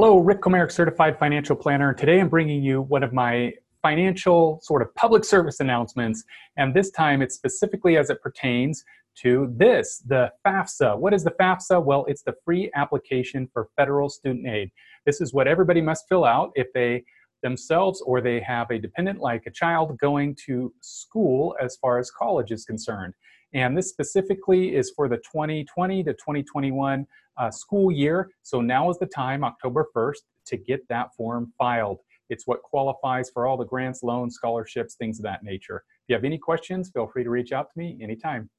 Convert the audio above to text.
Hello, Rick Comerick, Certified Financial Planner. Today I'm bringing you one of my financial sort of public service announcements, and this time it's specifically as it pertains to this, the FAFSA. What is the FAFSA? Well, it's the free application for federal student aid. This is what everybody must fill out if they themselves or they have a dependent like a child going to school as far as college is concerned. And this specifically is for the 2020 to 2021 uh, school year. So now is the time, October 1st, to get that form filed. It's what qualifies for all the grants, loans, scholarships, things of that nature. If you have any questions, feel free to reach out to me anytime.